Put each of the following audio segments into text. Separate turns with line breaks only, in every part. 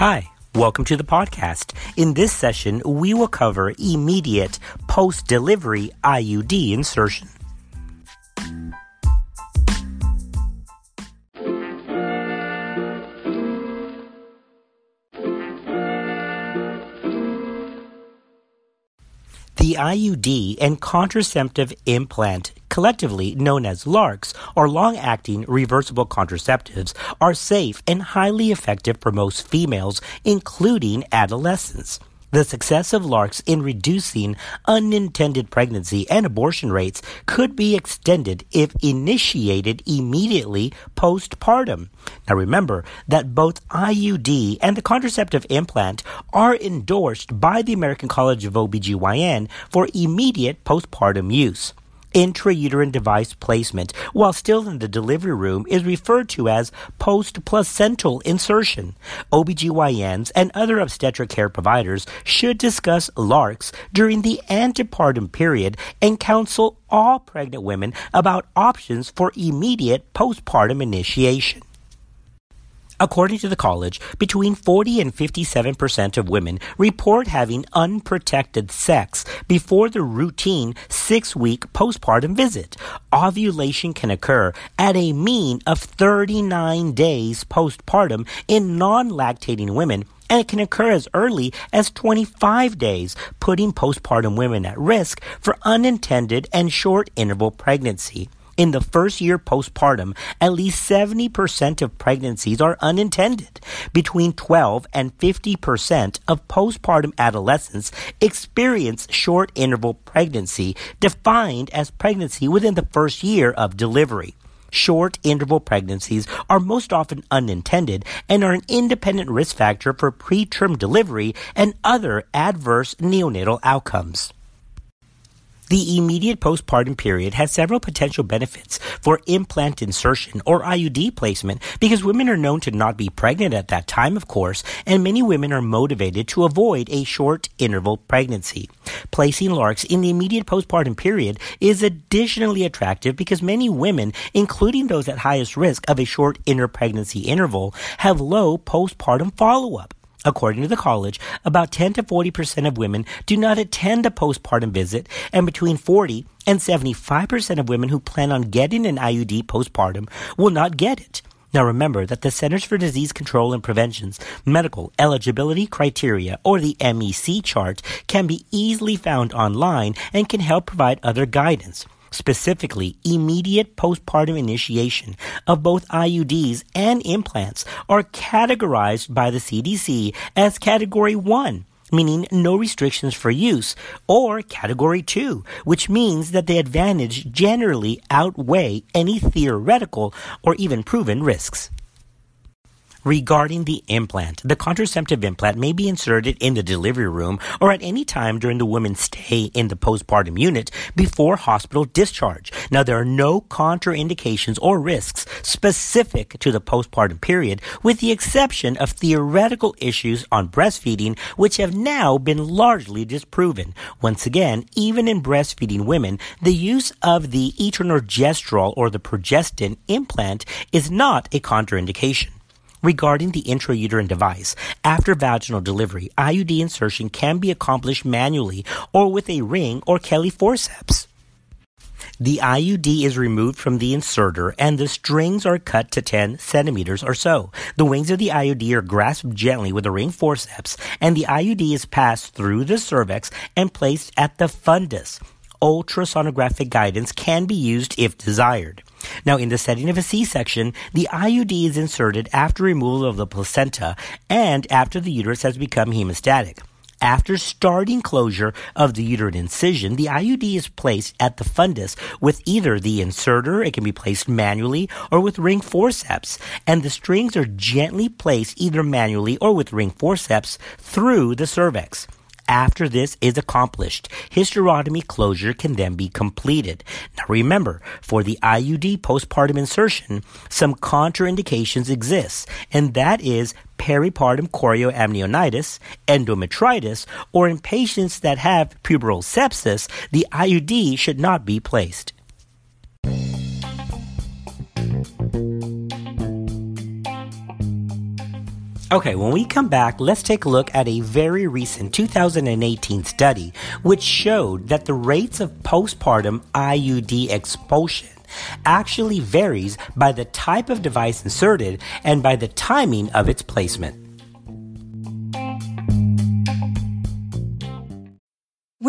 Hi, welcome to the podcast. In this session, we will cover immediate post delivery IUD insertion. The IUD and contraceptive implant, collectively known as LARCs or long acting reversible contraceptives, are safe and highly effective for most females, including adolescents. The success of LARCs in reducing unintended pregnancy and abortion rates could be extended if initiated immediately postpartum. Now remember that both IUD and the contraceptive implant are endorsed by the American College of OBGYN for immediate postpartum use intrauterine device placement while still in the delivery room is referred to as post-placental insertion. OBGYNs and other obstetric care providers should discuss LARCs during the antepartum period and counsel all pregnant women about options for immediate postpartum initiation. According to the college, between 40 and 57 percent of women report having unprotected sex before the routine six week postpartum visit. Ovulation can occur at a mean of 39 days postpartum in non lactating women and it can occur as early as 25 days, putting postpartum women at risk for unintended and short interval pregnancy. In the first year postpartum, at least 70% of pregnancies are unintended. Between 12 and 50% of postpartum adolescents experience short interval pregnancy, defined as pregnancy within the first year of delivery. Short interval pregnancies are most often unintended and are an independent risk factor for preterm delivery and other adverse neonatal outcomes. The immediate postpartum period has several potential benefits for implant insertion or IUD placement because women are known to not be pregnant at that time, of course, and many women are motivated to avoid a short interval pregnancy. Placing LARCs in the immediate postpartum period is additionally attractive because many women, including those at highest risk of a short interpregnancy interval, have low postpartum follow-up. According to the college, about 10 to 40% of women do not attend a postpartum visit, and between 40 and 75% of women who plan on getting an IUD postpartum will not get it. Now remember that the Centers for Disease Control and Prevention's medical eligibility criteria, or the MEC chart, can be easily found online and can help provide other guidance specifically immediate postpartum initiation of both IUDs and implants, are categorized by the CDC as category 1 meaning no restrictions for use, or category 2, which means that the advantage generally outweigh any theoretical or even proven risks. Regarding the implant, the contraceptive implant may be inserted in the delivery room or at any time during the woman's stay in the postpartum unit before hospital discharge. Now, there are no contraindications or risks specific to the postpartum period, with the exception of theoretical issues on breastfeeding, which have now been largely disproven. Once again, even in breastfeeding women, the use of the etonorgestrel or the progestin implant is not a contraindication. Regarding the intrauterine device, after vaginal delivery, IUD insertion can be accomplished manually or with a ring or Kelly forceps. The IUD is removed from the inserter and the strings are cut to 10 centimeters or so. The wings of the IUD are grasped gently with a ring forceps and the IUD is passed through the cervix and placed at the fundus ultrasonographic guidance can be used if desired. Now, in the setting of a C-section, the IUD is inserted after removal of the placenta and after the uterus has become hemostatic. After starting closure of the uterine incision, the IUD is placed at the fundus with either the inserter, it can be placed manually, or with ring forceps, and the strings are gently placed either manually or with ring forceps through the cervix. After this is accomplished, hysterotomy closure can then be completed. Now remember, for the IUD postpartum insertion, some contraindications exist, and that is peripartum chorioamnionitis, endometritis, or in patients that have puerperal sepsis, the IUD should not be placed. Okay, when we come back, let's take a look at a very recent 2018 study which showed that the rates of postpartum IUD expulsion actually varies by the type of device inserted and by the timing of its placement.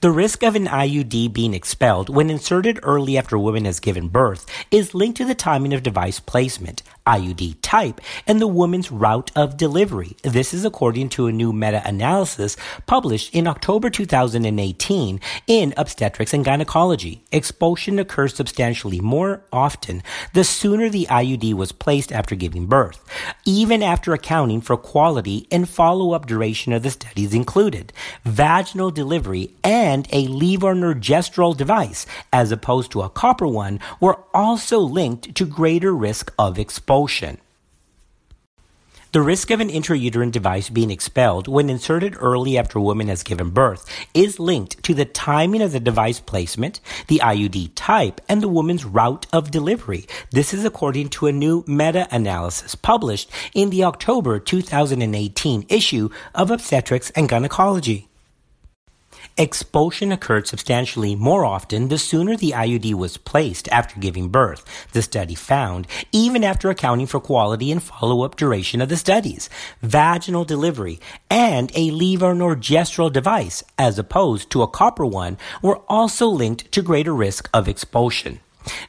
The risk of an IUD being expelled when inserted early after a woman has given birth is linked to the timing of device placement, IUD type, and the woman's route of delivery. This is according to a new meta-analysis published in October 2018 in Obstetrics and Gynecology. Expulsion occurs substantially more often the sooner the IUD was placed after giving birth, even after accounting for quality and follow-up duration of the studies included, vaginal delivery and a levonorgestrel device, as opposed to a copper one, were also linked to greater risk of expulsion expulsion. The risk of an intrauterine device being expelled when inserted early after a woman has given birth is linked to the timing of the device placement, the IUD type, and the woman's route of delivery. This is according to a new meta-analysis published in the October 2018 issue of Obstetrics and Gynecology. Expulsion occurred substantially more often the sooner the IUD was placed after giving birth, the study found, even after accounting for quality and follow-up duration of the studies, vaginal delivery, and a levonorgestrel device, as opposed to a copper one, were also linked to greater risk of expulsion.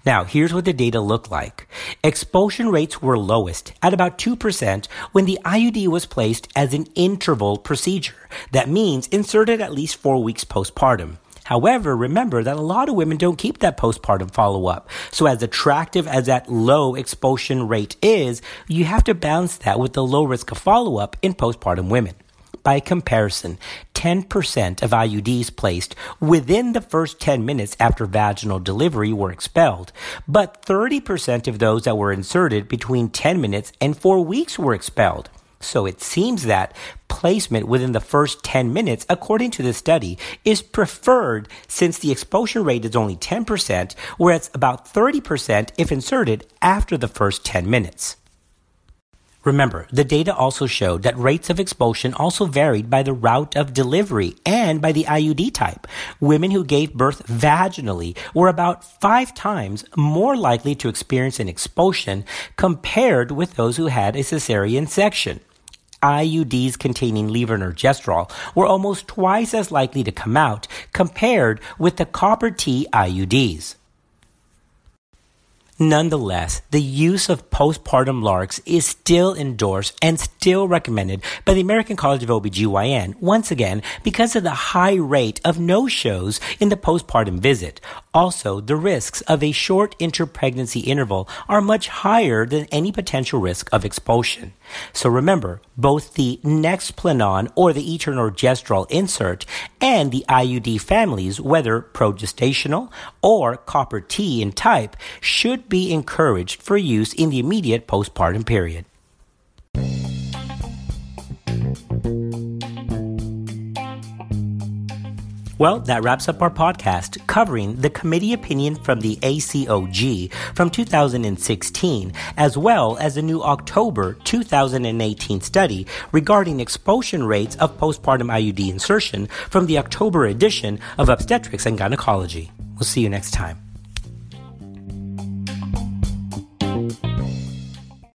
Now, here's what the data looked like. Expulsion rates were lowest at about 2% when the IUD was placed as an interval procedure. That means inserted at least four weeks postpartum. However, remember that a lot of women don't keep that postpartum follow up. So as attractive as that low expulsion rate is, you have to balance that with the low risk of follow up in postpartum women. By comparison, 10% of IUDs placed within the first 10 minutes after vaginal delivery were expelled, but 30% of those that were inserted between 10 minutes and 4 weeks were expelled. So it seems that placement within the first 10 minutes, according to the study, is preferred since the expulsion rate is only 10%, whereas about 30% if inserted after the first 10 minutes. Remember, the data also showed that rates of expulsion also varied by the route of delivery and by the IUD type. Women who gave birth vaginally were about five times more likely to experience an expulsion compared with those who had a cesarean section. IUDs containing levonorgestrel were almost twice as likely to come out compared with the copper T IUDs. Nonetheless, the use of postpartum LARCs is still endorsed and still recommended by the American College of OBGYN, once again, because of the high rate of no-shows in the postpartum visit. Also, the risks of a short interpregnancy interval are much higher than any potential risk of expulsion. So remember, both the Nexplanon or the eternorgestrel insert and the IUD families, whether progestational or copper T in type, should be encouraged for use in the immediate postpartum period. Well, that wraps up our podcast covering the committee opinion from the ACOG from 2016, as well as a new October 2018 study regarding expulsion rates of postpartum IUD insertion from the October edition of Obstetrics and Gynecology. We'll see you next time.